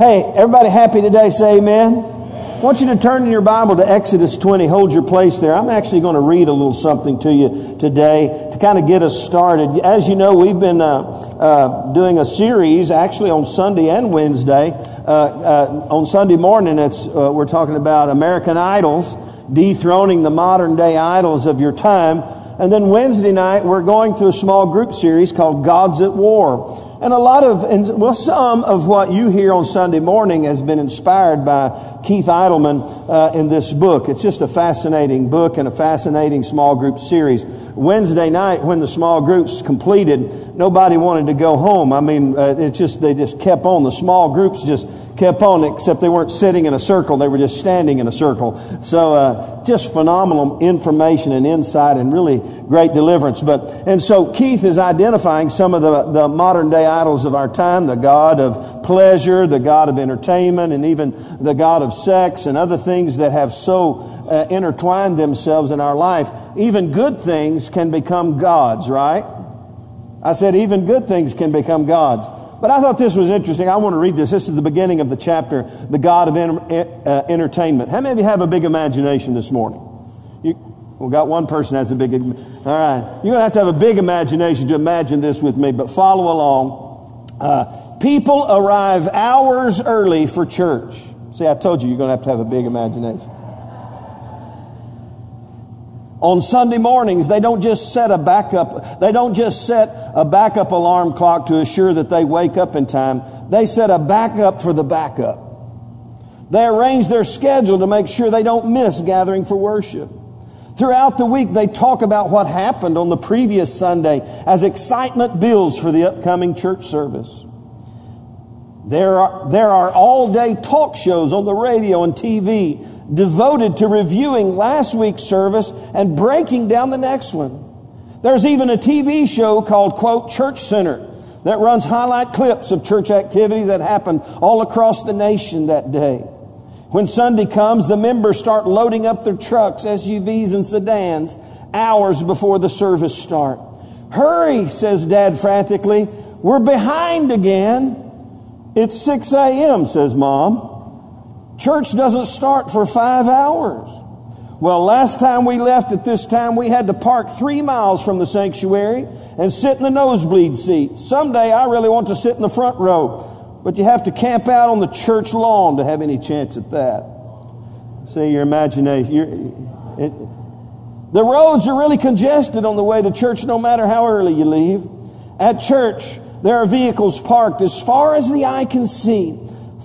Hey, everybody happy today? Say amen. I want you to turn in your Bible to Exodus 20. Hold your place there. I'm actually going to read a little something to you today to kind of get us started. As you know, we've been uh, uh, doing a series actually on Sunday and Wednesday. Uh, uh on Sunday morning, it's, uh, we're talking about American idols, dethroning the modern day idols of your time. And then Wednesday night, we're going through a small group series called Gods at War. And a lot of, and well, some of what you hear on Sunday morning has been inspired by Keith Idleman uh, in this book. It's just a fascinating book and a fascinating small group series. Wednesday night, when the small groups completed, nobody wanted to go home. I mean, uh, it just they just kept on. The small groups just kept on, except they weren't sitting in a circle; they were just standing in a circle. So, uh, just phenomenal information and insight, and really great deliverance. But and so Keith is identifying some of the the modern day idols of our time: the god of pleasure, the god of entertainment, and even the god of sex and other things that have so uh, intertwined themselves in our life. Even good things can become gods, right? I said, even good things can become gods. But I thought this was interesting. I want to read this. This is the beginning of the chapter, the God of uh, entertainment. How many of you have a big imagination this morning? You, we got one person has a big. All right, you're gonna have to have a big imagination to imagine this with me. But follow along. Uh, people arrive hours early for church. See, I told you you're gonna have to have a big imagination. On Sunday mornings, they don't just set a backup, they don't just set a backup alarm clock to assure that they wake up in time. They set a backup for the backup. They arrange their schedule to make sure they don't miss gathering for worship. Throughout the week, they talk about what happened on the previous Sunday as excitement builds for the upcoming church service. There are, there are all day talk shows on the radio and TV devoted to reviewing last week's service and breaking down the next one. There's even a TV show called, quote, Church Center that runs highlight clips of church activities that happened all across the nation that day. When Sunday comes, the members start loading up their trucks, SUVs, and sedans hours before the service start. Hurry, says Dad frantically. We're behind again. It's 6 a.m., says Mom. Church doesn't start for five hours. Well, last time we left at this time, we had to park three miles from the sanctuary and sit in the nosebleed seat. Someday I really want to sit in the front row, but you have to camp out on the church lawn to have any chance at that. See, your imagination. It, the roads are really congested on the way to church no matter how early you leave. At church, there are vehicles parked as far as the eye can see.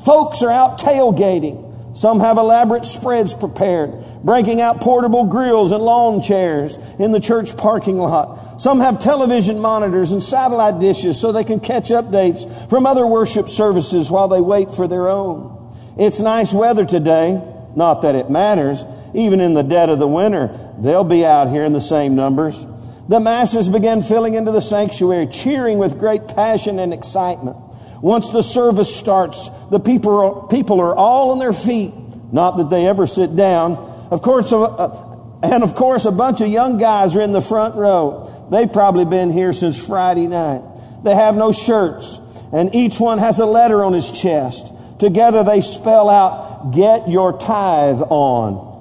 Folks are out tailgating. Some have elaborate spreads prepared, breaking out portable grills and lawn chairs in the church parking lot. Some have television monitors and satellite dishes so they can catch updates from other worship services while they wait for their own. It's nice weather today. Not that it matters. Even in the dead of the winter, they'll be out here in the same numbers. The masses began filling into the sanctuary, cheering with great passion and excitement. Once the service starts, the people are, people are all on their feet. Not that they ever sit down. Of course, and of course, a bunch of young guys are in the front row. They've probably been here since Friday night. They have no shirts, and each one has a letter on his chest. Together they spell out, Get your tithe on.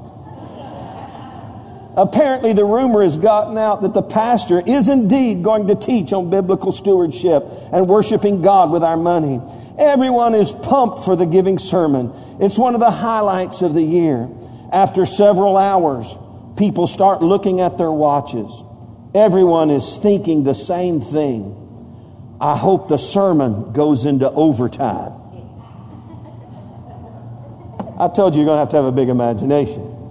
Apparently, the rumor has gotten out that the pastor is indeed going to teach on biblical stewardship and worshiping God with our money. Everyone is pumped for the giving sermon. It's one of the highlights of the year. After several hours, people start looking at their watches. Everyone is thinking the same thing. I hope the sermon goes into overtime. I told you you're going to have to have a big imagination.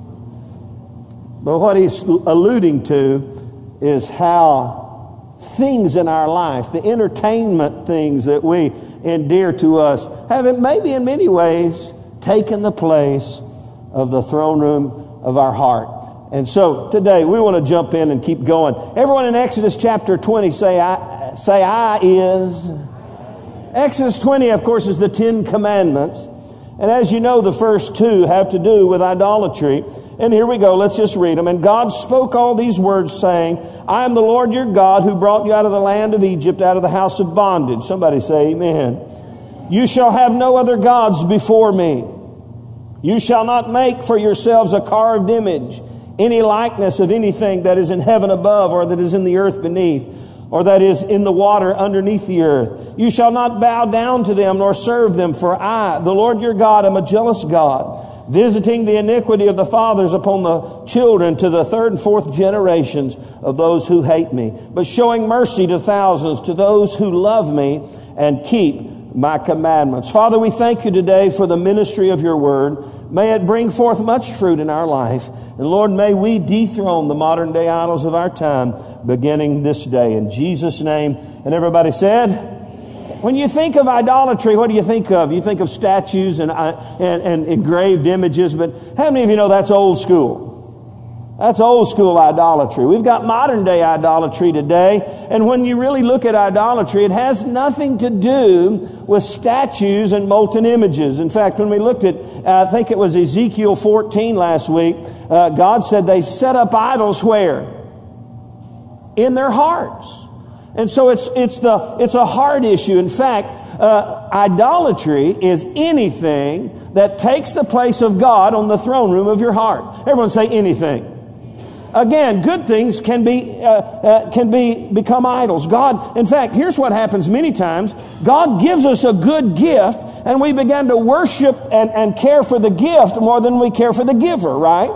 But what he's alluding to is how things in our life, the entertainment things that we endear to us, have maybe in many ways taken the place of the throne room of our heart. And so today we want to jump in and keep going. Everyone in Exodus chapter 20 say I, say I is. Exodus 20, of course, is the Ten Commandments. And as you know, the first two have to do with idolatry. And here we go. Let's just read them. And God spoke all these words, saying, I am the Lord your God who brought you out of the land of Egypt, out of the house of bondage. Somebody say, Amen. You shall have no other gods before me. You shall not make for yourselves a carved image, any likeness of anything that is in heaven above or that is in the earth beneath or that is in the water underneath the earth. You shall not bow down to them nor serve them, for I, the Lord your God, am a jealous God, visiting the iniquity of the fathers upon the children to the third and fourth generations of those who hate me, but showing mercy to thousands, to those who love me and keep my commandments. Father, we thank you today for the ministry of your word. May it bring forth much fruit in our life. And Lord, may we dethrone the modern day idols of our time beginning this day. In Jesus' name. And everybody said, when you think of idolatry, what do you think of? You think of statues and, uh, and, and engraved images, but how many of you know that's old school? That's old school idolatry. We've got modern day idolatry today. And when you really look at idolatry, it has nothing to do with statues and molten images. In fact, when we looked at, uh, I think it was Ezekiel 14 last week, uh, God said they set up idols where? In their hearts. And so it's, it's, the, it's a heart issue. In fact, uh, idolatry is anything that takes the place of God on the throne room of your heart. Everyone say anything. Again, good things can be, uh, uh, can be, become idols. God, in fact, here's what happens many times. God gives us a good gift and we begin to worship and, and care for the gift more than we care for the giver, right?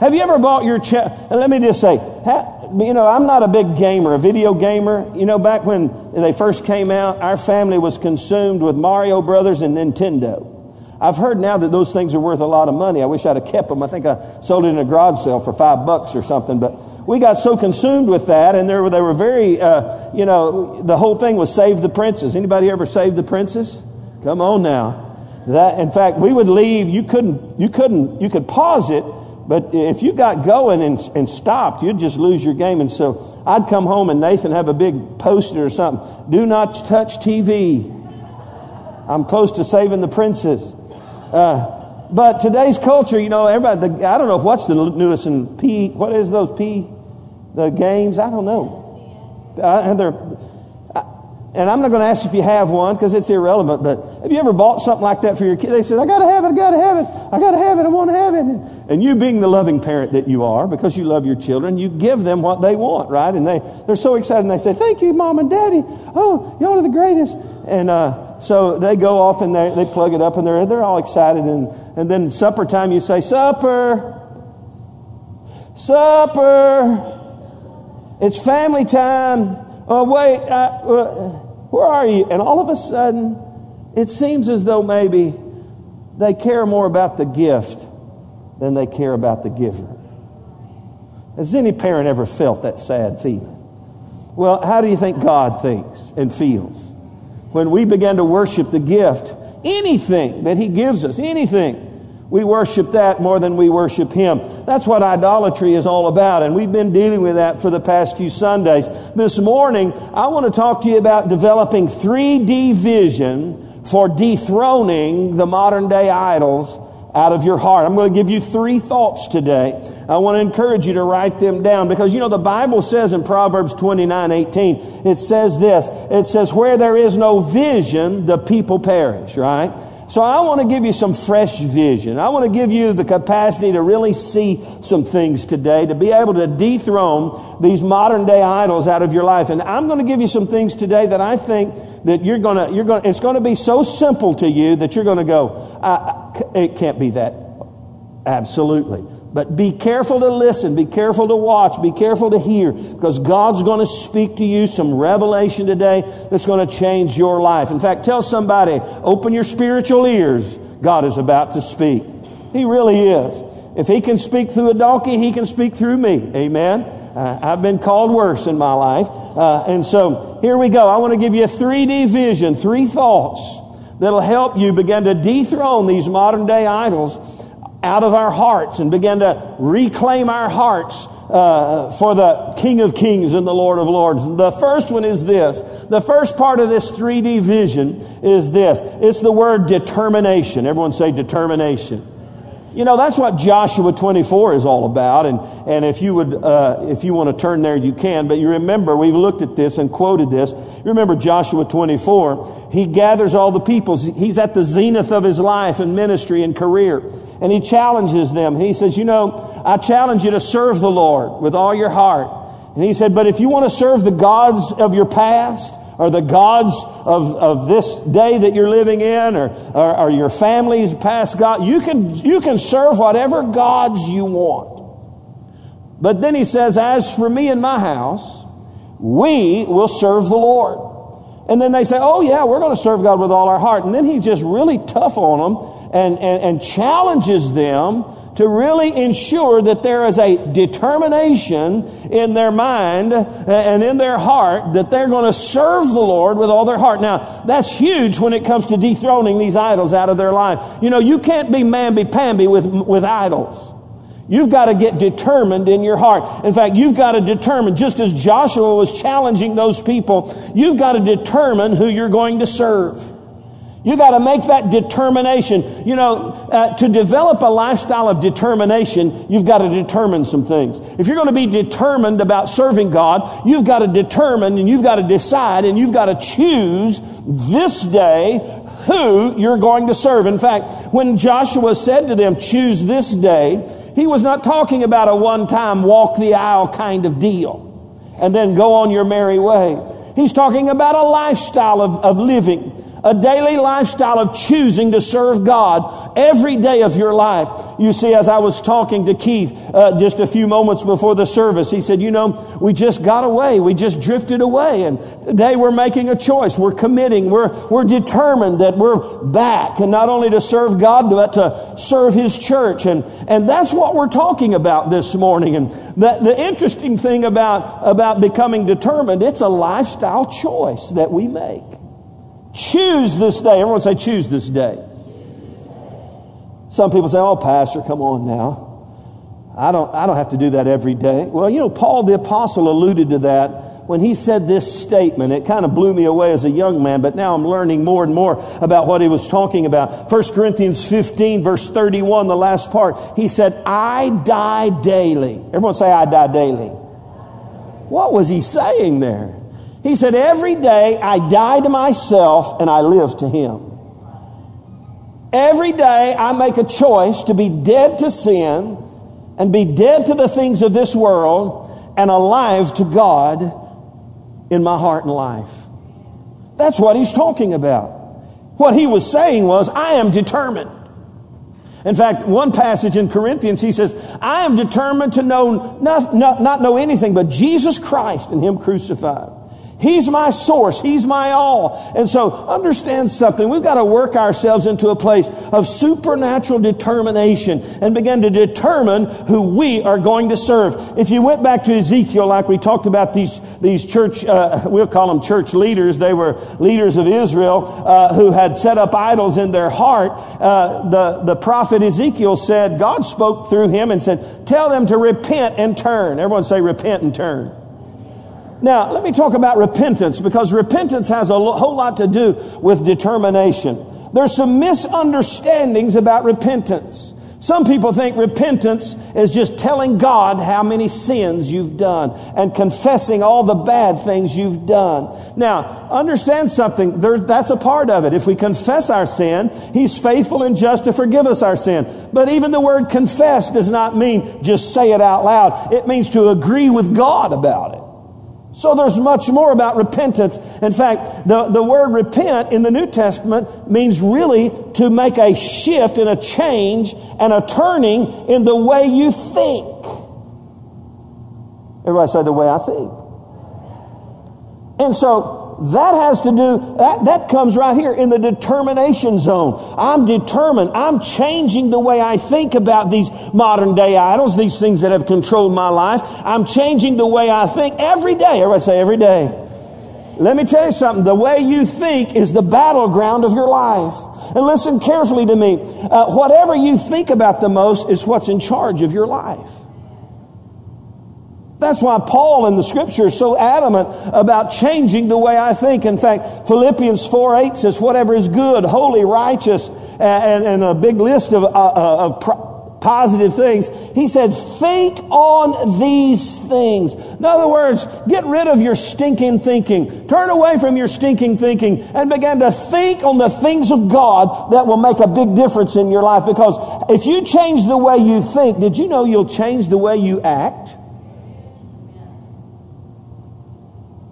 Have you ever bought your child? Let me just say, you know, I'm not a big gamer, a video gamer. You know, back when they first came out, our family was consumed with Mario Brothers and Nintendo. I've heard now that those things are worth a lot of money. I wish I'd have kept them. I think I sold it in a garage sale for five bucks or something. But we got so consumed with that, and they were, they were very, uh, you know, the whole thing was save the princess. Anybody ever save the princess? Come on now. That, in fact, we would leave. You couldn't, you couldn't, you could pause it, but if you got going and, and stopped, you'd just lose your game. And so I'd come home and Nathan have a big poster or something. Do not touch TV. I'm close to saving the princess. Uh, but today's culture, you know, everybody, the, I don't know if what's the newest in P, what is those P, the games? I don't know. And they're, and I'm not going to ask if you have one because it's irrelevant, but have you ever bought something like that for your kid? They said, I got to have it, I got to have it, I got to have it, I want to have it. And you being the loving parent that you are, because you love your children, you give them what they want, right? And they, they're so excited and they say, thank you, mom and daddy. Oh, y'all are the greatest. And, uh, so they go off and they, they plug it up and they're, they're all excited. And, and then supper time, you say, Supper! Supper! It's family time. Oh, wait, uh, uh, where are you? And all of a sudden, it seems as though maybe they care more about the gift than they care about the giver. Has any parent ever felt that sad feeling? Well, how do you think God thinks and feels? When we begin to worship the gift, anything that He gives us, anything, we worship that more than we worship Him. That's what idolatry is all about, and we've been dealing with that for the past few Sundays. This morning, I want to talk to you about developing 3D vision for dethroning the modern day idols out of your heart. I'm going to give you three thoughts today. I want to encourage you to write them down because you know the Bible says in Proverbs 29 18, it says this it says, Where there is no vision, the people perish, right? So I want to give you some fresh vision. I want to give you the capacity to really see some things today, to be able to dethrone these modern day idols out of your life. And I'm going to give you some things today that I think that you're going to, you're going to, it's going to be so simple to you that you're going to go, I, it can't be that. Absolutely. But be careful to listen, be careful to watch, be careful to hear, because God's going to speak to you some revelation today that's going to change your life. In fact, tell somebody, open your spiritual ears. God is about to speak. He really is. If He can speak through a donkey, He can speak through me. Amen. Uh, I've been called worse in my life. Uh, and so here we go. I want to give you a 3D vision, three thoughts that'll help you begin to dethrone these modern day idols out of our hearts and begin to reclaim our hearts uh, for the King of Kings and the Lord of Lords. The first one is this. The first part of this 3D vision is this. It's the word determination. Everyone say determination. You know, that's what Joshua 24 is all about. And, and if you would, uh, if you want to turn there, you can. But you remember, we've looked at this and quoted this. Remember Joshua 24. He gathers all the peoples. He's at the zenith of his life and ministry and career. And he challenges them. He says, you know, I challenge you to serve the Lord with all your heart. And he said, but if you want to serve the gods of your past, or the gods of, of this day that you're living in or, or, or your family's past God. You can, you can serve whatever gods you want. But then he says, As for me and my house, we will serve the Lord. And then they say, Oh, yeah, we're going to serve God with all our heart. And then he's just really tough on them and, and, and challenges them to really ensure that there is a determination in their mind uh, and in their heart that they're going to serve the Lord with all their heart. Now, that's huge when it comes to dethroning these idols out of their life. You know, you can't be mamby-pamby with, with idols. You've got to get determined in your heart. In fact, you've got to determine, just as Joshua was challenging those people, you've got to determine who you're going to serve. You got to make that determination. You know, uh, to develop a lifestyle of determination, you've got to determine some things. If you're going to be determined about serving God, you've got to determine and you've got to decide and you've got to choose this day who you're going to serve. In fact, when Joshua said to them, choose this day, he was not talking about a one time walk the aisle kind of deal and then go on your merry way. He's talking about a lifestyle of, of living a daily lifestyle of choosing to serve God every day of your life. You see, as I was talking to Keith uh, just a few moments before the service, he said, You know, we just got away. We just drifted away. And today we're making a choice. We're committing. We're, we're determined that we're back and not only to serve God, but to serve His church. And, and that's what we're talking about this morning. And the, the interesting thing about, about becoming determined, it's a lifestyle choice that we make. Choose this day. Everyone say, choose this day. Some people say, oh, Pastor, come on now. I don't, I don't have to do that every day. Well, you know, Paul the Apostle alluded to that when he said this statement. It kind of blew me away as a young man, but now I'm learning more and more about what he was talking about. 1 Corinthians 15, verse 31, the last part, he said, I die daily. Everyone say, I die daily. What was he saying there? He said, Every day I die to myself and I live to Him. Every day I make a choice to be dead to sin and be dead to the things of this world and alive to God in my heart and life. That's what he's talking about. What he was saying was, I am determined. In fact, one passage in Corinthians, he says, I am determined to know not, not, not know anything but Jesus Christ and Him crucified. He's my source. He's my all. And so understand something. We've got to work ourselves into a place of supernatural determination and begin to determine who we are going to serve. If you went back to Ezekiel, like we talked about these, these church, uh, we'll call them church leaders. They were leaders of Israel uh, who had set up idols in their heart. Uh, the, the prophet Ezekiel said, God spoke through him and said, tell them to repent and turn. Everyone say repent and turn. Now, let me talk about repentance because repentance has a whole lot to do with determination. There's some misunderstandings about repentance. Some people think repentance is just telling God how many sins you've done and confessing all the bad things you've done. Now, understand something. There, that's a part of it. If we confess our sin, He's faithful and just to forgive us our sin. But even the word confess does not mean just say it out loud. It means to agree with God about it. So there's much more about repentance. In fact, the, the word repent in the New Testament means really to make a shift and a change and a turning in the way you think. Everybody say the way I think. And so that has to do, that, that comes right here in the determination zone. I'm determined. I'm changing the way I think about these modern day idols, these things that have controlled my life. I'm changing the way I think every day. Everybody say every day. Let me tell you something. The way you think is the battleground of your life. And listen carefully to me. Uh, whatever you think about the most is what's in charge of your life. That's why Paul in the scripture is so adamant about changing the way I think. In fact, Philippians 4 8 says, whatever is good, holy, righteous, and, and a big list of, uh, uh of, positive things. He said, think on these things. In other words, get rid of your stinking thinking. Turn away from your stinking thinking and begin to think on the things of God that will make a big difference in your life. Because if you change the way you think, did you know you'll change the way you act?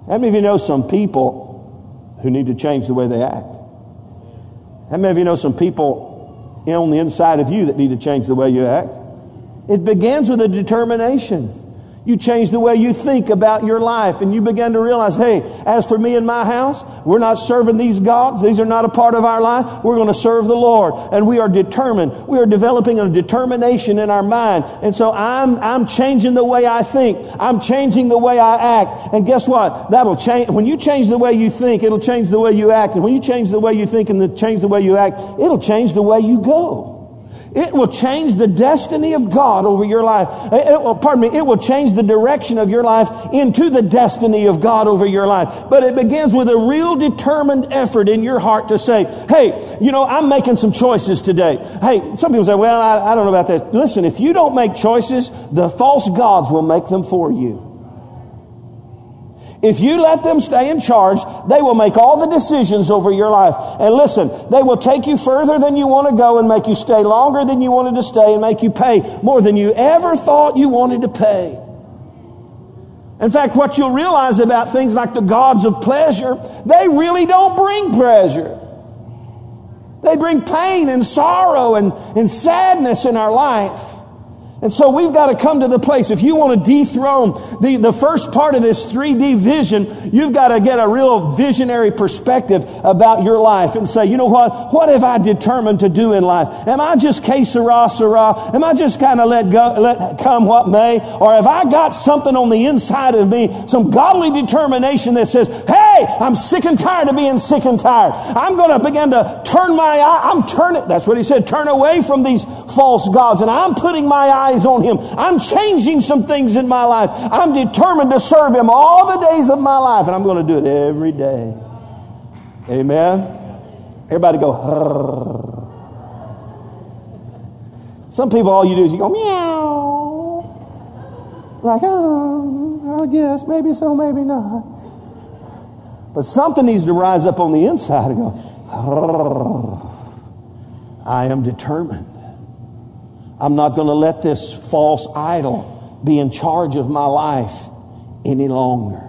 How many of you know some people who need to change the way they act? How many of you know some people on the inside of you that need to change the way you act. It begins with a determination. You change the way you think about your life and you begin to realize, hey, as for me and my house, we're not serving these gods. These are not a part of our life. We're going to serve the Lord. And we are determined. We are developing a determination in our mind. And so I'm, I'm changing the way I think. I'm changing the way I act. And guess what? That'll change. When you change the way you think, it'll change the way you act. And when you change the way you think and the, change the way you act, it'll change the way you go. It will change the destiny of God over your life. Eh, eh, it will, pardon me, it will change the direction of your life into the destiny of God over your life. But it begins with a real determined effort in your heart to say, hey, you know, I'm making some choices today. Hey, some people say, well, I, I don't know about that. Listen, if you don't make choices, the false gods will make them for you. If you let them stay in charge, they will make all the decisions over your life. And listen, they will take you further than you want to go and make you stay longer than you wanted to stay and make you pay more than you ever thought you wanted to pay. In fact, what you'll realize about things like the gods of pleasure, they really don't bring pleasure. They bring pain and sorrow and, and sadness in our life. And so we've got to come to the place. If you want to dethrone the, the first part of this 3D vision, you've got to get a real visionary perspective about your life and say, you know what? What have I determined to do in life? Am I just que sera, sera? Am I just kind of let go, let come what may? Or have I got something on the inside of me, some godly determination that says, hey, I'm sick and tired of being sick and tired. I'm going to begin to turn my eye. I'm turning, that's what he said, turn away from these false gods. And I'm putting my eye eyes on Him. I'm changing some things in my life. I'm determined to serve Him all the days of my life, and I'm going to do it every day. Amen. Everybody go. Hurr. Some people, all you do is you go meow, like oh, I guess maybe so, maybe not. But something needs to rise up on the inside and go. I am determined. I'm not going to let this false idol be in charge of my life any longer.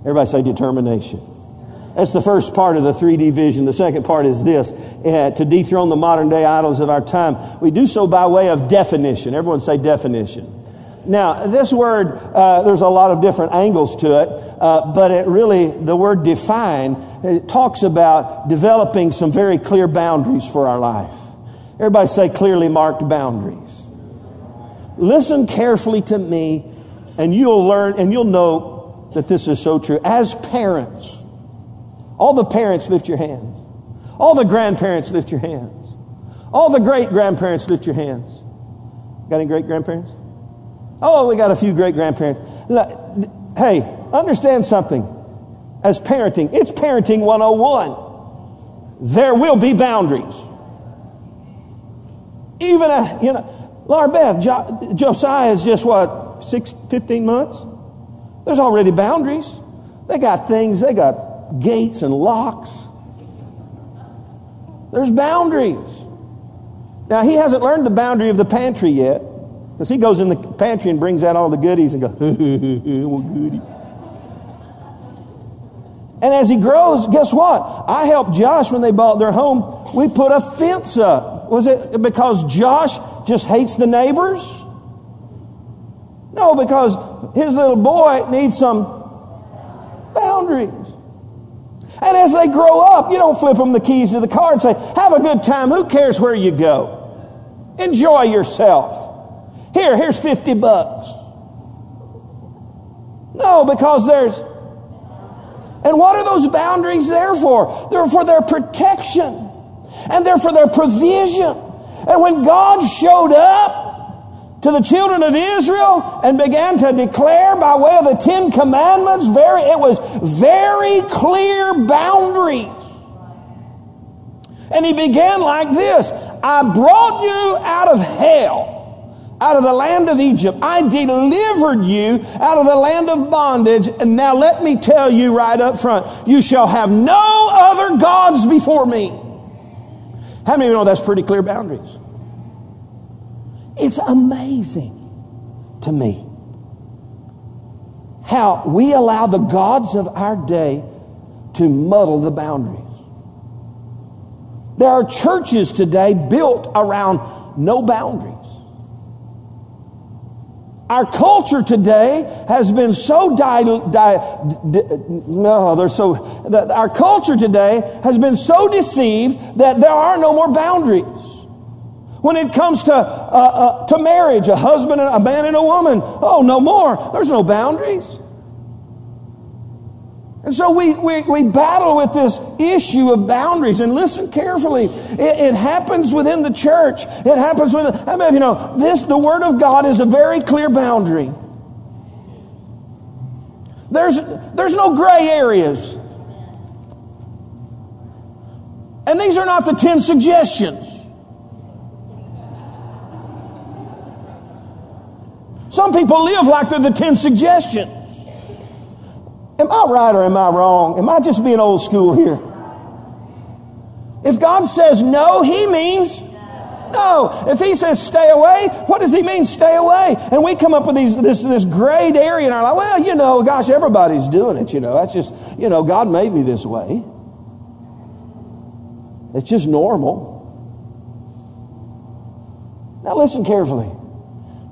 Everybody say determination. That's the first part of the 3D vision. The second part is this uh, to dethrone the modern day idols of our time. We do so by way of definition. Everyone say definition. Now, this word, uh, there's a lot of different angles to it, uh, but it really, the word define, it talks about developing some very clear boundaries for our life. Everybody say clearly marked boundaries. Listen carefully to me, and you'll learn and you'll know that this is so true. As parents, all the parents lift your hands. All the grandparents lift your hands. All the great grandparents lift your hands. Got any great grandparents? Oh, we got a few great grandparents. Hey, understand something. As parenting, it's parenting 101. There will be boundaries. Even, a, you know, Laura Beth, jo- Josiah is just what, six, 15 months? There's already boundaries. They got things, they got gates and locks. There's boundaries. Now, he hasn't learned the boundary of the pantry yet, because he goes in the pantry and brings out all the goodies and goes, goodie. And as he grows, guess what? I helped Josh when they bought their home. We put a fence up. Was it because Josh just hates the neighbors? No, because his little boy needs some boundaries. And as they grow up, you don't flip them the keys to the car and say, Have a good time. Who cares where you go? Enjoy yourself. Here, here's 50 bucks. No, because there's. And what are those boundaries there for? They're for their protection and they're for their provision. And when God showed up to the children of Israel and began to declare by way of the Ten Commandments, very, it was very clear boundaries. And he began like this I brought you out of hell, out of the land of Egypt. I delivered you out of the land of bondage. And now let me tell you right up front you shall have no other gods before me. How many of you know that's pretty clear boundaries? It's amazing to me how we allow the gods of our day to muddle the boundaries. There are churches today built around no boundaries. Our culture today has been so di- di- no, they're so our culture today has been so deceived that there are no more boundaries. When it comes to uh, uh, to marriage, a husband, and a man, and a woman, oh, no more. There's no boundaries. And so we, we, we battle with this issue of boundaries. And listen carefully. It, it happens within the church. It happens within, I mean, you know, this, the Word of God is a very clear boundary. There's, there's no gray areas. And these are not the 10 suggestions. Some people live like they're the 10 suggestions. Am I right or am I wrong? Am I just being old school here? If God says no, He means no. If He says stay away, what does He mean stay away? And we come up with these, this, this grayed area in our life. Well, you know, gosh, everybody's doing it, you know. That's just, you know, God made me this way. It's just normal. Now listen carefully.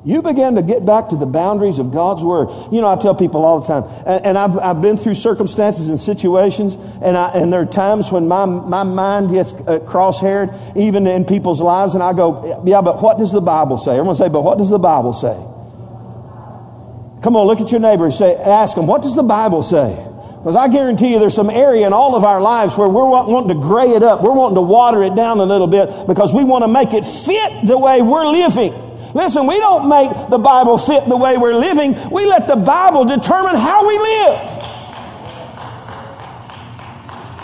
You begin to get back to the boundaries of God's Word. You know, I tell people all the time, and, and I've, I've been through circumstances and situations, and, I, and there are times when my, my mind gets uh, crosshaired, even in people's lives, and I go, yeah, but what does the Bible say? Everyone say, but what does the Bible say? Come on, look at your neighbor and say, ask them, what does the Bible say? Because I guarantee you there's some area in all of our lives where we're wanting to gray it up. We're wanting to water it down a little bit because we want to make it fit the way we're living. Listen, we don't make the Bible fit the way we're living. We let the Bible determine how we live.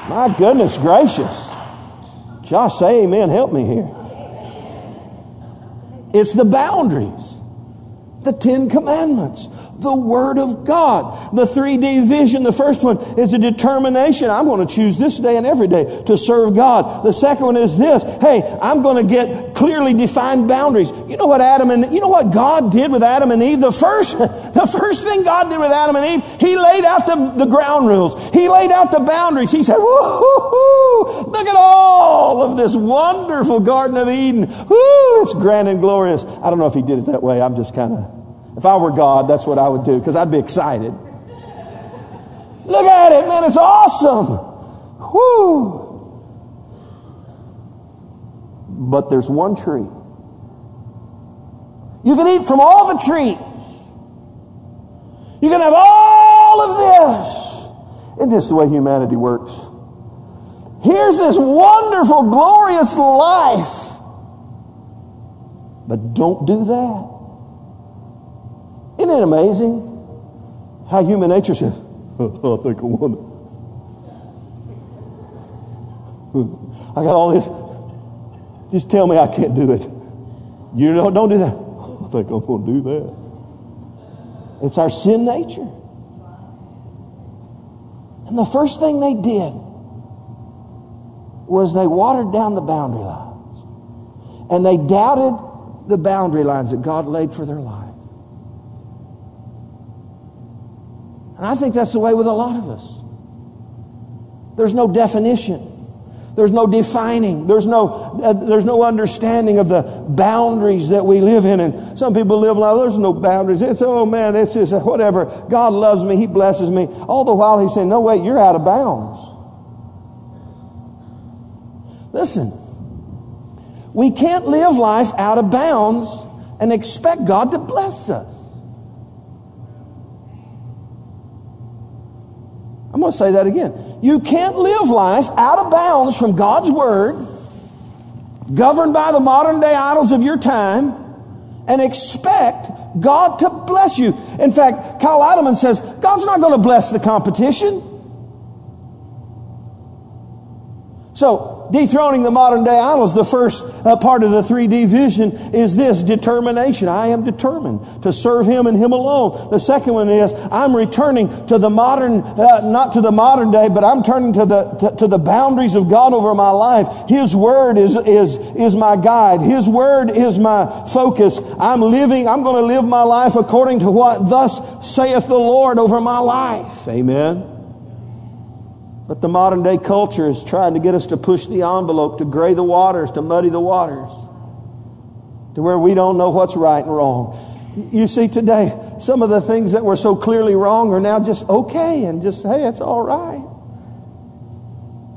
My goodness gracious. Josh, say amen. Help me here. It's the boundaries, the Ten Commandments the Word of God. The 3D vision, the first one is a determination. I'm going to choose this day and every day to serve God. The second one is this. Hey, I'm going to get clearly defined boundaries. You know what Adam and, you know what God did with Adam and Eve? The first, the first thing God did with Adam and Eve, He laid out the, the ground rules. He laid out the boundaries. He said, woo look at all of this wonderful Garden of Eden. Woo, it's grand and glorious. I don't know if He did it that way. I'm just kind of if I were God, that's what I would do because I'd be excited. Look at it, man, it's awesome. Whoo. But there's one tree. You can eat from all the trees. You can have all of this. Isn't this the way humanity works? Here's this wonderful, glorious life. But don't do that. Isn't it amazing how human nature says, I think I want it. I got all this. Just tell me I can't do it. You know, don't do that. I think I'm going to do that. It's our sin nature. And the first thing they did was they watered down the boundary lines. And they doubted the boundary lines that God laid for their life. And I think that's the way with a lot of us. There's no definition. There's no defining. There's no, uh, there's no understanding of the boundaries that we live in. And some people live like there's no boundaries. It's, oh man, it's just whatever. God loves me. He blesses me. All the while he's saying, no, wait, you're out of bounds. Listen, we can't live life out of bounds and expect God to bless us. I'm going to say that again. You can't live life out of bounds from God's Word, governed by the modern day idols of your time, and expect God to bless you. In fact, Kyle Idleman says God's not going to bless the competition. So, dethroning the modern day idols, the first uh, part of the 3D vision is this determination. I am determined to serve Him and Him alone. The second one is I'm returning to the modern, uh, not to the modern day, but I'm turning to the, to, to, the boundaries of God over my life. His Word is, is, is my guide. His Word is my focus. I'm living, I'm going to live my life according to what thus saith the Lord over my life. Amen. But the modern day culture is trying to get us to push the envelope, to gray the waters, to muddy the waters, to where we don't know what's right and wrong. You see, today, some of the things that were so clearly wrong are now just okay and just, hey, it's all right.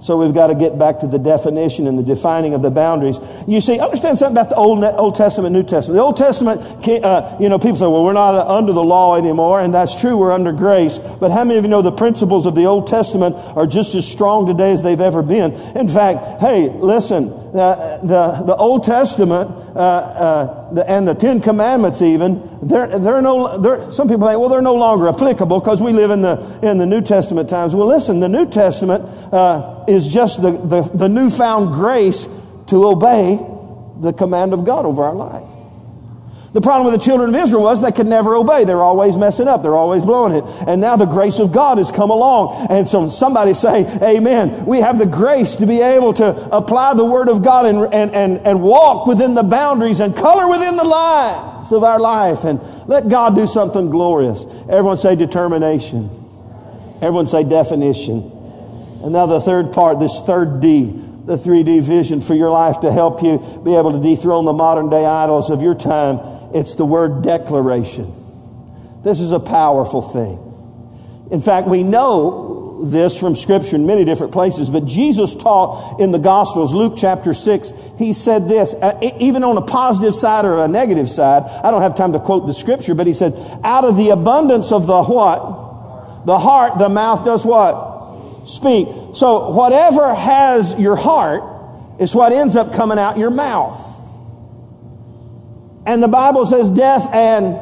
So we've got to get back to the definition and the defining of the boundaries. You see, understand something about the Old, Old Testament, New Testament. The Old Testament, uh, you know, people say, well, we're not under the law anymore, and that's true, we're under grace. But how many of you know the principles of the Old Testament are just as strong today as they've ever been? In fact, hey, listen, uh, the, the Old Testament uh, uh, the, and the Ten Commandments even, they're, they're no, they're, some people think, well, they're no longer applicable because we live in the, in the New Testament times. Well, listen, the New Testament uh, is just the, the, the newfound grace to obey the command of God over our life. The problem with the children of Israel was they could never obey. They're always messing up. They're always blowing it. And now the grace of God has come along. And so somebody say, Amen. We have the grace to be able to apply the Word of God and, and, and, and walk within the boundaries and color within the lines of our life and let God do something glorious. Everyone say determination. Everyone say definition. And now the third part, this third D, the 3D vision for your life to help you be able to dethrone the modern day idols of your time it's the word declaration. This is a powerful thing. In fact, we know this from Scripture in many different places, but Jesus taught in the Gospels, Luke chapter 6, he said this, uh, even on a positive side or a negative side. I don't have time to quote the Scripture, but he said, out of the abundance of the what? The heart, the mouth does what? Speak. So whatever has your heart is what ends up coming out your mouth. And the Bible says death and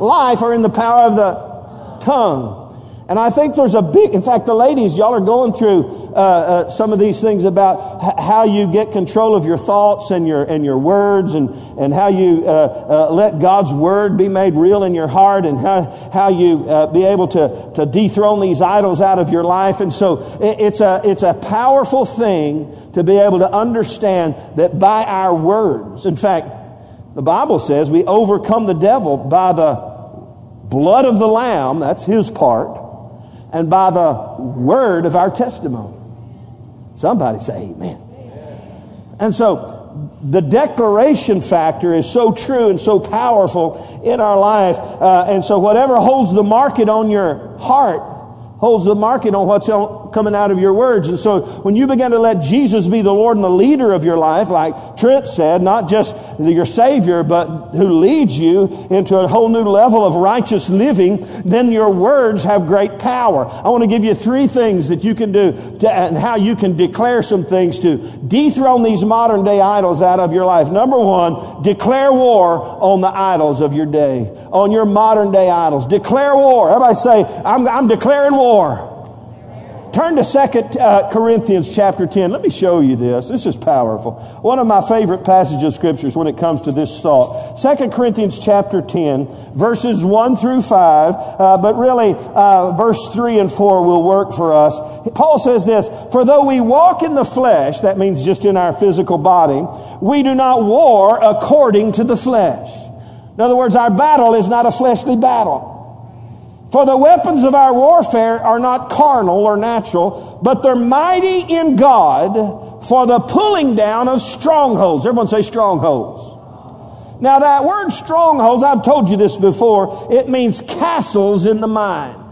life are in the power of the tongue. And I think there's a big, in fact, the ladies, y'all are going through uh, uh, some of these things about h- how you get control of your thoughts and your, and your words and, and how you uh, uh let God's word be made real in your heart and how, how you uh, be able to, to dethrone these idols out of your life. And so it, it's, a, it's a powerful thing to be able to understand that by our words, in fact, the Bible says we overcome the devil by the blood of the Lamb, that's his part, and by the word of our testimony. Somebody say amen. And so the declaration factor is so true and so powerful in our life. Uh, and so whatever holds the market on your heart holds the market on what's coming out of your words. And so when you begin to let Jesus be the Lord and the leader of your life, like Trent said, not just your Savior, but who leads you into a whole new level of righteous living, then your words have great power. I want to give you three things that you can do to, and how you can declare some things to dethrone these modern day idols out of your life. Number one, declare war on the idols of your day, on your modern day idols. Declare war. Everybody say, I'm, I'm declaring war. Turn to Second uh, Corinthians chapter 10. Let me show you this. This is powerful. One of my favorite passages of scriptures when it comes to this thought. Second Corinthians chapter 10, verses 1 through 5, uh, but really uh, verse 3 and 4 will work for us. Paul says this, For though we walk in the flesh, that means just in our physical body, we do not war according to the flesh. In other words, our battle is not a fleshly battle. For the weapons of our warfare are not carnal or natural, but they're mighty in God for the pulling down of strongholds. Everyone say strongholds. Now that word strongholds, I've told you this before, it means castles in the mind.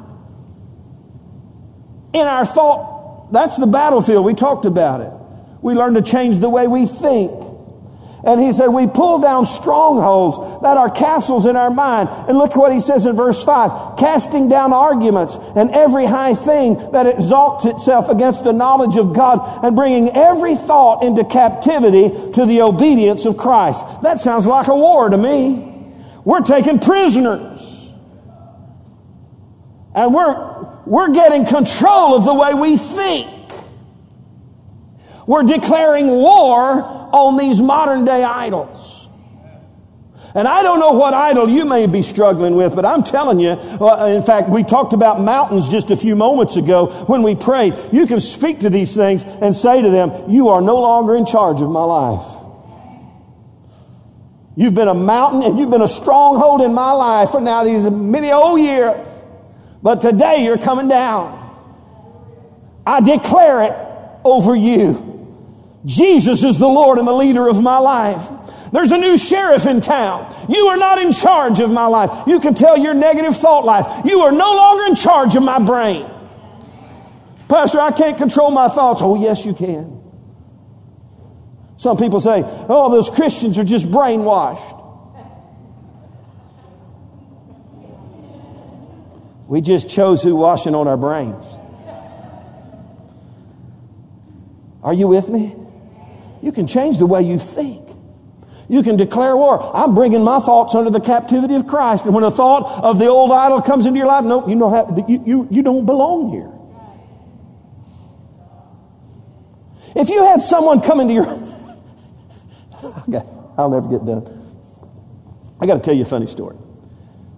In our thought, that's the battlefield. We talked about it. We learn to change the way we think. And he said, we pull down strongholds that are castles in our mind. And look what he says in verse 5 casting down arguments and every high thing that exalts itself against the knowledge of God and bringing every thought into captivity to the obedience of Christ. That sounds like a war to me. We're taking prisoners. And we're, we're getting control of the way we think. We're declaring war on these modern day idols. And I don't know what idol you may be struggling with, but I'm telling you, uh, in fact, we talked about mountains just a few moments ago when we prayed. You can speak to these things and say to them, You are no longer in charge of my life. You've been a mountain and you've been a stronghold in my life for now these many old years. But today you're coming down. I declare it over you. Jesus is the Lord and the leader of my life. There's a new sheriff in town. You are not in charge of my life. You can tell your negative thought life. You are no longer in charge of my brain. Pastor, I can't control my thoughts. Oh, yes, you can. Some people say, oh, those Christians are just brainwashed. We just chose who washing on our brains. Are you with me? You can change the way you think. You can declare war. I'm bringing my thoughts under the captivity of Christ. And when a thought of the old idol comes into your life, no, you don't, have, you, you, you don't belong here. If you had someone come into your. I'll never get done. I got to tell you a funny story.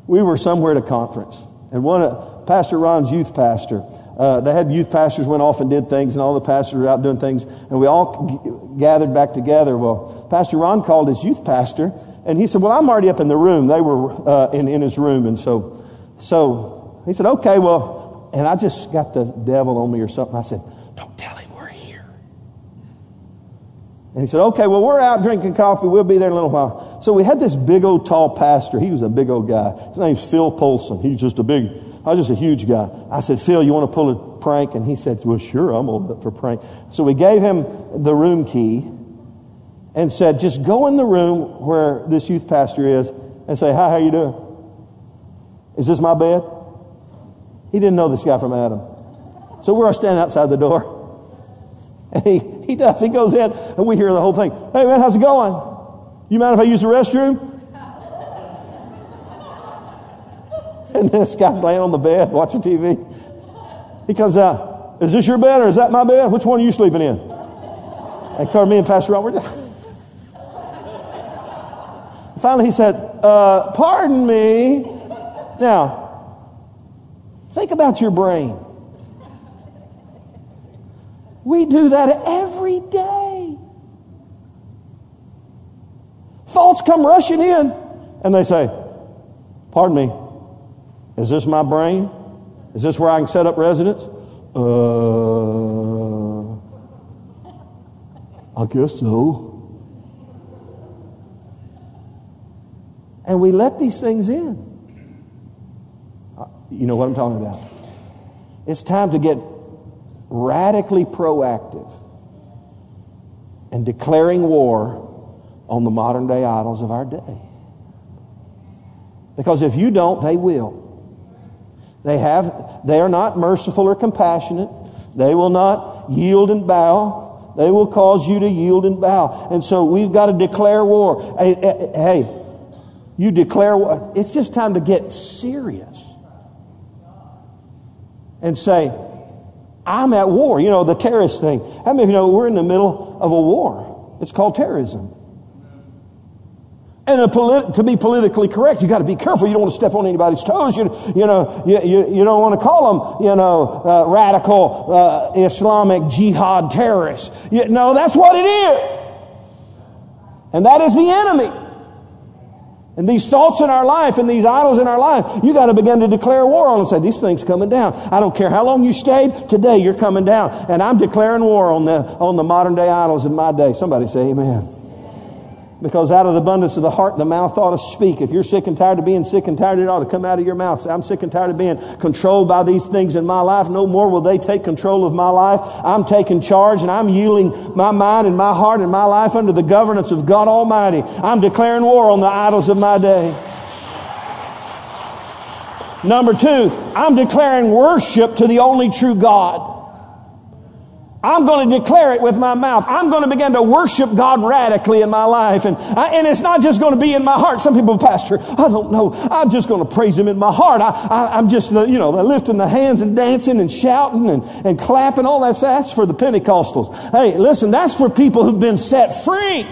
We were somewhere at a conference, and one of Pastor Ron's youth pastor uh, they had youth pastors went off and did things, and all the pastors were out doing things, and we all g- gathered back together. Well, Pastor Ron called his youth pastor, and he said, "Well, I'm already up in the room. They were uh, in in his room, and so, so he said, "Okay, well," and I just got the devil on me or something. I said, "Don't tell him we're here." And he said, "Okay, well, we're out drinking coffee. We'll be there in a little while." So we had this big old tall pastor. He was a big old guy. His name's Phil Polson. He's just a big I was just a huge guy. I said, Phil, you want to pull a prank? And he said, well, sure, I'm all up for prank. So we gave him the room key and said, just go in the room where this youth pastor is and say, hi, how you doing? Is this my bed? He didn't know this guy from Adam. So we're standing outside the door. And he, he does. He goes in and we hear the whole thing. Hey man, how's it going? You mind if I use the restroom? And this guy's laying on the bed watching TV. He comes out. Is this your bed or is that my bed? Which one are you sleeping in? And called me and Pastor Ron, we're. Finally, he said, uh, Pardon me. Now, think about your brain. We do that every day. Thoughts come rushing in, and they say, Pardon me, is this my brain? Is this where I can set up residence? Uh, I guess so. And we let these things in. Uh, you know what I'm talking about. It's time to get radically proactive and declaring war on the modern day idols of our day. Because if you don't, they will. They, have, they are not merciful or compassionate. They will not yield and bow. They will cause you to yield and bow. And so we've got to declare war. Hey, hey you declare war. It's just time to get serious and say, I'm at war. You know, the terrorist thing. How many of you know we're in the middle of a war? It's called terrorism. And polit- to be politically correct, you got to be careful. You don't want to step on anybody's toes. You, you know, you, you, you don't want to call them, you know, uh, radical uh, Islamic jihad terrorists. You, no, that's what it is. And that is the enemy. And these thoughts in our life and these idols in our life, you got to begin to declare war on and say, these things coming down. I don't care how long you stayed, today you're coming down. And I'm declaring war on the, on the modern day idols in my day. Somebody say amen. Because out of the abundance of the heart, the mouth ought to speak. If you're sick and tired of being sick and tired, it ought to come out of your mouth. Say, I'm sick and tired of being controlled by these things in my life. No more will they take control of my life. I'm taking charge and I'm yielding my mind and my heart and my life under the governance of God Almighty. I'm declaring war on the idols of my day. Number two, I'm declaring worship to the only true God. I'm going to declare it with my mouth. I'm going to begin to worship God radically in my life. And, I, and it's not just going to be in my heart. Some people, Pastor, I don't know. I'm just going to praise Him in my heart. I, am just, uh, you know, lifting the hands and dancing and shouting and, and clapping. All that, that's for the Pentecostals. Hey, listen, that's for people who've been set free.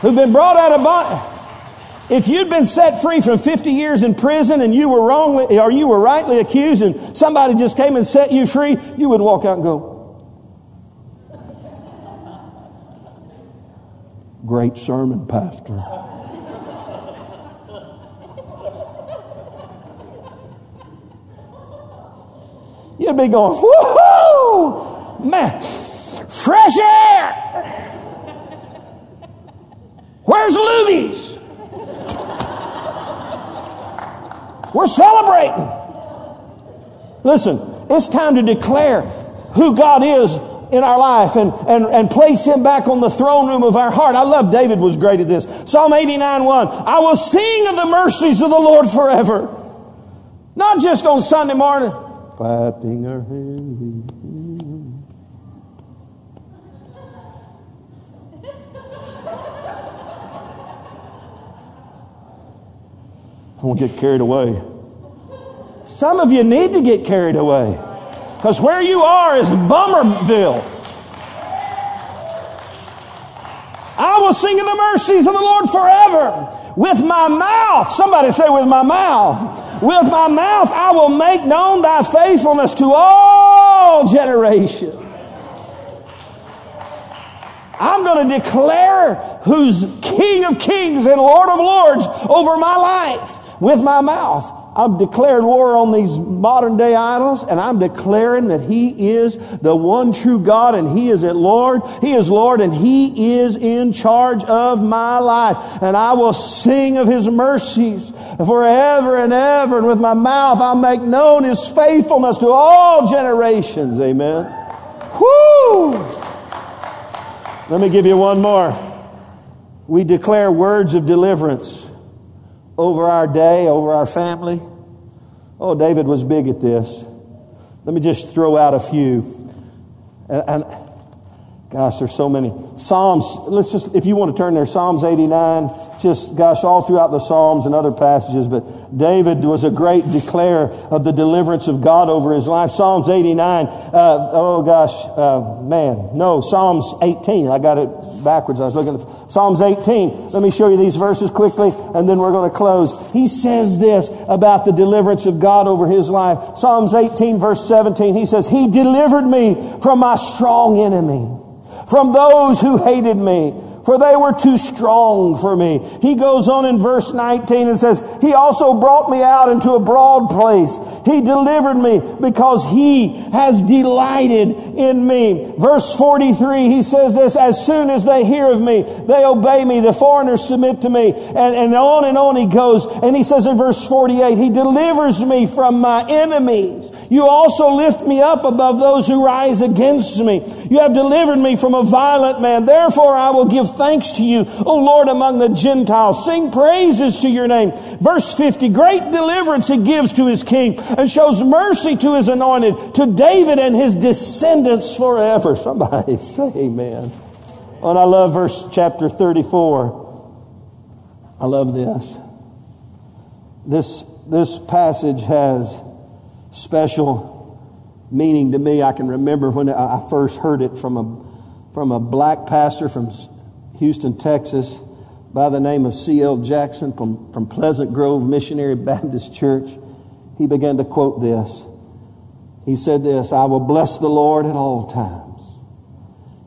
Who've been brought out of bondage. If you'd been set free from 50 years in prison and you were wrongly or you were rightly accused and somebody just came and set you free, you wouldn't walk out and go, Great sermon, Pastor. You'd be going, woohoo! Man, fresh air! Where's Luby's? We're celebrating. Listen, it's time to declare who God is in our life and, and, and place him back on the throne room of our heart. I love David was great at this. Psalm 89 1. I will sing of the mercies of the Lord forever. Not just on Sunday morning. Clapping our hands. I won't get carried away. Some of you need to get carried away because where you are is Bummerville. I will sing of the mercies of the Lord forever. With my mouth, somebody say, with my mouth. With my mouth, I will make known thy faithfulness to all generations. I'm going to declare who's King of kings and Lord of lords over my life with my mouth. I'm declaring war on these modern day idols, and I'm declaring that He is the one true God, and He is at Lord. He is Lord, and He is in charge of my life. And I will sing of His mercies forever and ever. And with my mouth, I'll make known His faithfulness to all generations. Amen. Whoo! Let me give you one more. We declare words of deliverance over our day, over our family. Oh, David was big at this. Let me just throw out a few. And, and Gosh, there's so many. Psalms, let's just, if you want to turn there, Psalms 89, just, gosh, all throughout the Psalms and other passages, but David was a great declarer of the deliverance of God over his life. Psalms 89, uh, oh gosh, uh, man, no, Psalms 18, I got it backwards. I was looking at Psalms 18. Let me show you these verses quickly, and then we're going to close. He says this about the deliverance of God over his life. Psalms 18, verse 17, he says, He delivered me from my strong enemy from those who hated me, for they were too strong for me. He goes on in verse 19 and says, He also brought me out into a broad place. He delivered me because He has delighted in me. Verse 43, he says this, As soon as they hear of me, they obey me. The foreigners submit to me. And, and on and on he goes. And he says in verse 48, He delivers me from my enemies. You also lift me up above those who rise against me. You have delivered me from a violent man. Therefore I will give thanks to you, O Lord, among the Gentiles. Sing praises to your name. Verse 50, great deliverance he gives to his king and shows mercy to his anointed, to David and his descendants forever. Somebody say amen. Oh, and I love verse chapter 34. I love this. This, this passage has special meaning to me. I can remember when I first heard it from a, from a black pastor from Houston, Texas, by the name of C.L. Jackson from, from Pleasant Grove Missionary Baptist Church. He began to quote this. He said this I will bless the Lord at all times.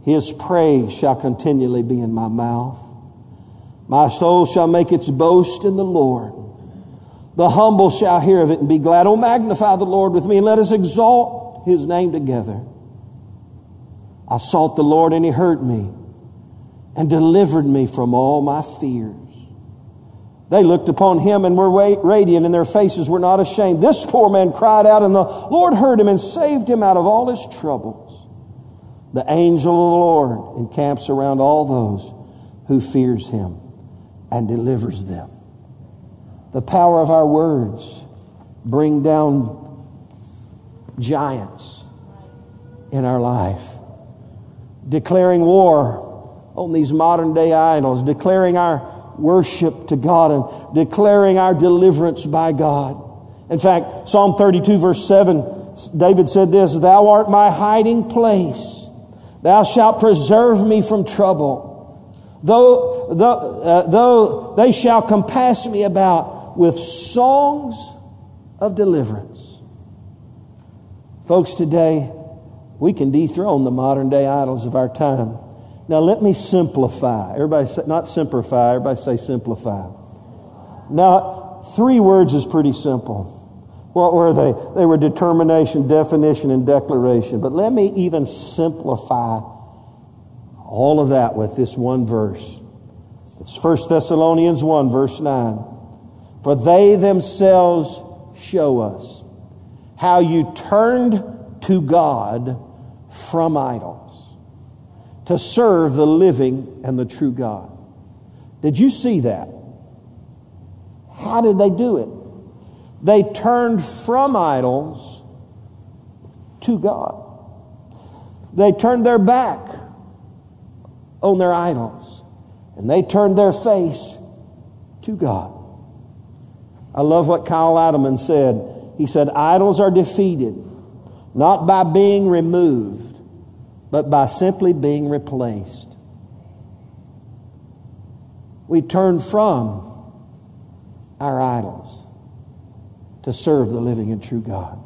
His praise shall continually be in my mouth. My soul shall make its boast in the Lord. The humble shall hear of it and be glad. Oh, magnify the Lord with me and let us exalt his name together. I sought the Lord and he heard me and delivered me from all my fears. They looked upon him and were radiant, and their faces were not ashamed. This poor man cried out, and the Lord heard him and saved him out of all his troubles. The angel of the Lord encamps around all those who fears him and delivers them. The power of our words bring down giants in our life. Declaring war on these modern day idols, declaring our worship to God and declaring our deliverance by God. In fact, Psalm 32 verse 7, David said this, Thou art my hiding place. Thou shalt preserve me from trouble. Though, though, uh, though they shall compass me about with songs of deliverance. Folks, today we can dethrone the modern day idols of our time. Now let me simplify. Everybody say, not simplify, everybody say simplify. Now, three words is pretty simple. What were they? They were determination, definition, and declaration. But let me even simplify all of that with this one verse. It's 1 Thessalonians 1, verse 9. For they themselves show us how you turned to God from idols to serve the living and the true God. Did you see that? How did they do it? They turned from idols to God. They turned their back on their idols and they turned their face to God. I love what Kyle Idleman said. He said, Idols are defeated not by being removed, but by simply being replaced. We turn from our idols to serve the living and true God.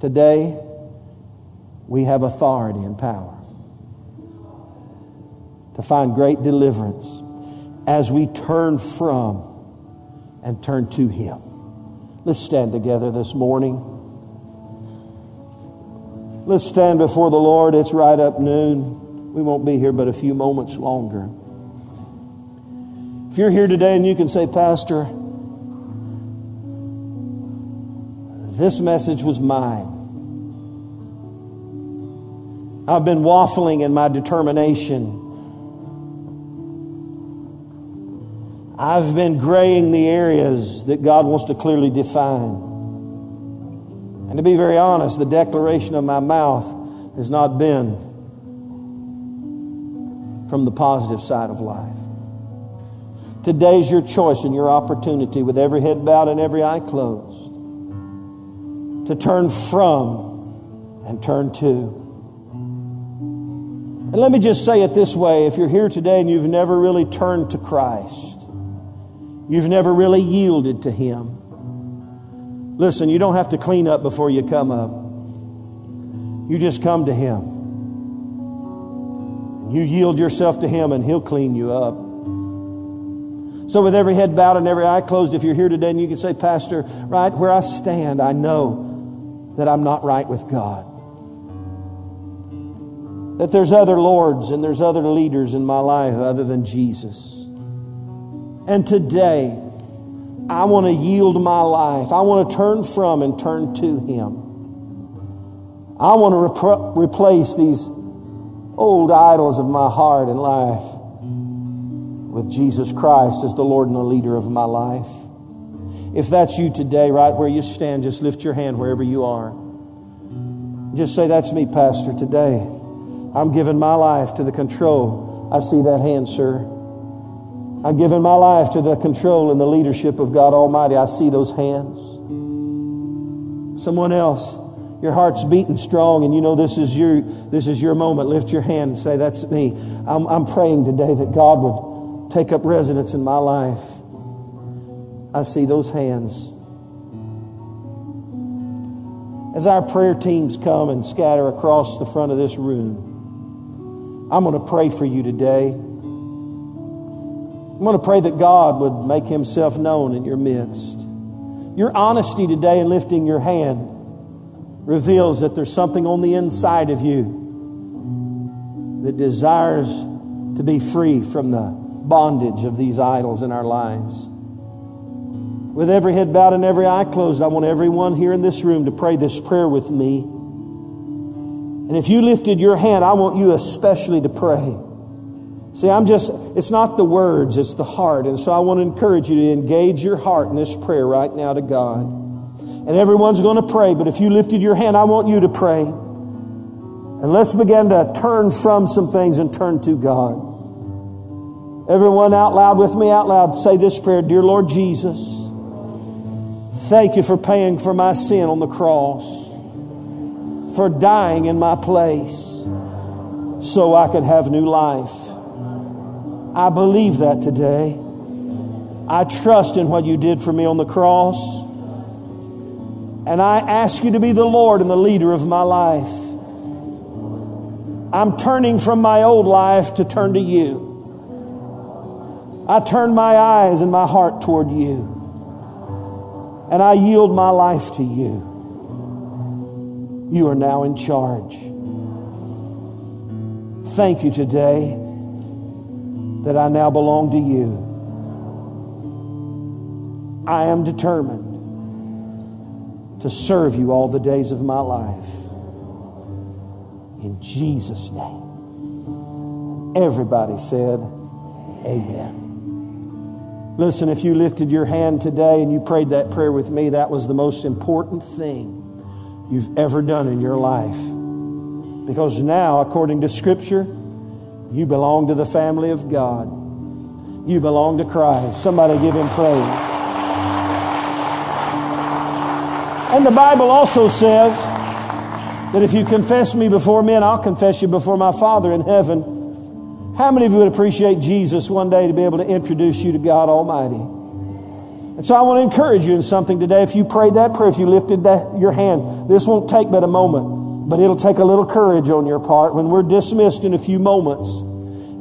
Today, we have authority and power to find great deliverance as we turn from and turn to Him. Let's stand together this morning. Let's stand before the Lord. It's right up noon. We won't be here but a few moments longer. If you're here today and you can say, Pastor, this message was mine. I've been waffling in my determination. I've been graying the areas that God wants to clearly define. And to be very honest, the declaration of my mouth has not been from the positive side of life. Today's your choice and your opportunity with every head bowed and every eye closed to turn from and turn to. And let me just say it this way if you're here today and you've never really turned to Christ, you've never really yielded to Him, Listen, you don't have to clean up before you come up. You just come to Him. And you yield yourself to Him, and He'll clean you up. So, with every head bowed and every eye closed, if you're here today and you can say, Pastor, right where I stand, I know that I'm not right with God. That there's other lords and there's other leaders in my life other than Jesus. And today, I want to yield my life. I want to turn from and turn to Him. I want to rep- replace these old idols of my heart and life with Jesus Christ as the Lord and the leader of my life. If that's you today, right where you stand, just lift your hand wherever you are. Just say, That's me, Pastor, today. I'm giving my life to the control. I see that hand, sir. I've given my life to the control and the leadership of God Almighty. I see those hands. Someone else, your heart's beating strong and you know this is your, this is your moment. Lift your hand and say, That's me. I'm, I'm praying today that God would take up residence in my life. I see those hands. As our prayer teams come and scatter across the front of this room, I'm going to pray for you today. I'm going to pray that God would make himself known in your midst. Your honesty today in lifting your hand reveals that there's something on the inside of you that desires to be free from the bondage of these idols in our lives. With every head bowed and every eye closed, I want everyone here in this room to pray this prayer with me. And if you lifted your hand, I want you especially to pray. See, I'm just, it's not the words, it's the heart. And so I want to encourage you to engage your heart in this prayer right now to God. And everyone's going to pray, but if you lifted your hand, I want you to pray. And let's begin to turn from some things and turn to God. Everyone out loud with me, out loud, say this prayer Dear Lord Jesus, thank you for paying for my sin on the cross, for dying in my place so I could have new life. I believe that today. I trust in what you did for me on the cross. And I ask you to be the Lord and the leader of my life. I'm turning from my old life to turn to you. I turn my eyes and my heart toward you. And I yield my life to you. You are now in charge. Thank you today that I now belong to you. I am determined to serve you all the days of my life. In Jesus' name. Everybody said, Amen. Listen, if you lifted your hand today and you prayed that prayer with me, that was the most important thing you've ever done in your life. Because now, according to Scripture, you belong to the family of God. You belong to Christ. Somebody give him praise. And the Bible also says that if you confess me before men, I'll confess you before my Father in heaven. How many of you would appreciate Jesus one day to be able to introduce you to God Almighty? And so I want to encourage you in something today. If you prayed that prayer, if you lifted that, your hand, this won't take but a moment, but it'll take a little courage on your part. When we're dismissed in a few moments,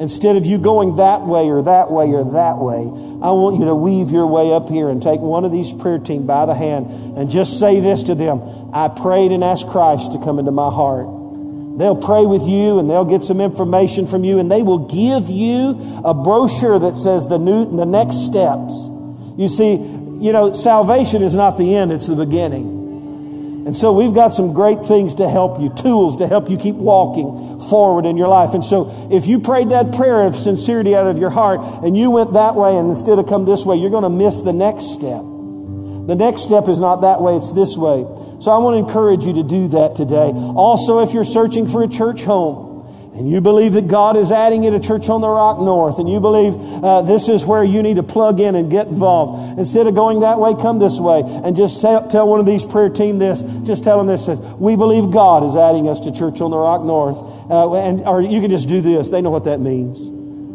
instead of you going that way or that way or that way, I want you to weave your way up here and take one of these prayer team by the hand and just say this to them. I prayed and asked Christ to come into my heart. They'll pray with you and they'll get some information from you and they will give you a brochure that says the new, the next steps. You see, you know, salvation is not the end, it's the beginning. And so we've got some great things to help you, tools to help you keep walking forward in your life. And so if you prayed that prayer of sincerity out of your heart and you went that way and instead of come this way, you're going to miss the next step. The next step is not that way, it's this way. So I want to encourage you to do that today. Also, if you're searching for a church home, and you believe that God is adding you to Church on the Rock North, and you believe uh, this is where you need to plug in and get involved, instead of going that way, come this way, and just tell, tell one of these prayer team this. Just tell them this: We believe God is adding us to Church on the Rock North, uh, and or you can just do this. They know what that means.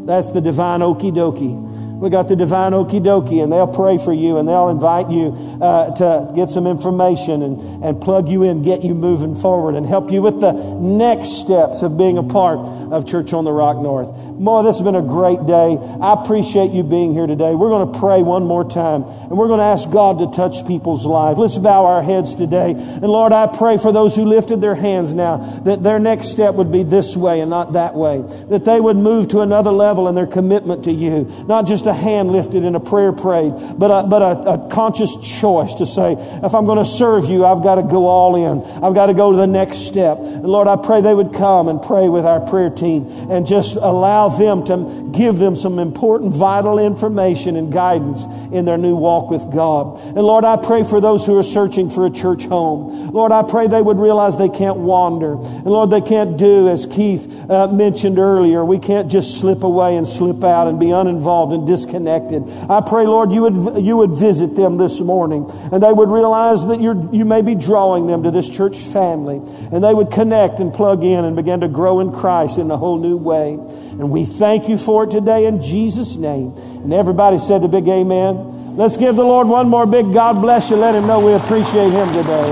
That's the divine okey dokey. We got the divine okie dokie, and they'll pray for you and they'll invite you uh, to get some information and, and plug you in, get you moving forward, and help you with the next steps of being a part of Church on the Rock North. Boy, this has been a great day. I appreciate you being here today. We're going to pray one more time, and we're going to ask God to touch people's lives. Let's bow our heads today. And Lord, I pray for those who lifted their hands now that their next step would be this way and not that way, that they would move to another level in their commitment to you, not just a hand lifted and a prayer prayed, but a, but a, a conscious choice to say, if I'm going to serve you, I've got to go all in. I've got to go to the next step. And Lord, I pray they would come and pray with our prayer team and just allow them to give them some important, vital information and guidance in their new walk with God. And Lord, I pray for those who are searching for a church home. Lord, I pray they would realize they can't wander. And Lord, they can't do, as Keith uh, mentioned earlier, we can't just slip away and slip out and be uninvolved and disconnected. I pray, Lord, you would, you would visit them this morning and they would realize that you're, you may be drawing them to this church family and they would connect and plug in and begin to grow in Christ in a whole new way. And we thank you for it today in Jesus' name. And everybody said the big amen. Let's give the Lord one more big God bless you. Let him know we appreciate him today.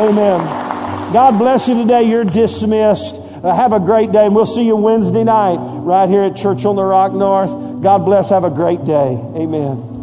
Amen. God bless you today. You're dismissed. Uh, have a great day, and we'll see you Wednesday night right here at Church on the Rock North. God bless. Have a great day. Amen.